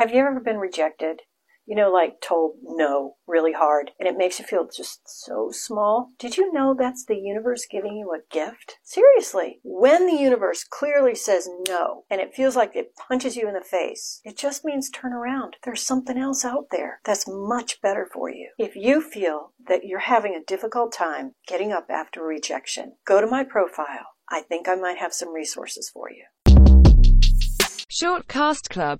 Have you ever been rejected? You know, like told no really hard, and it makes you feel just so small. Did you know that's the universe giving you a gift? Seriously, when the universe clearly says no, and it feels like it punches you in the face, it just means turn around. There's something else out there that's much better for you. If you feel that you're having a difficult time getting up after rejection, go to my profile. I think I might have some resources for you. Shortcast Club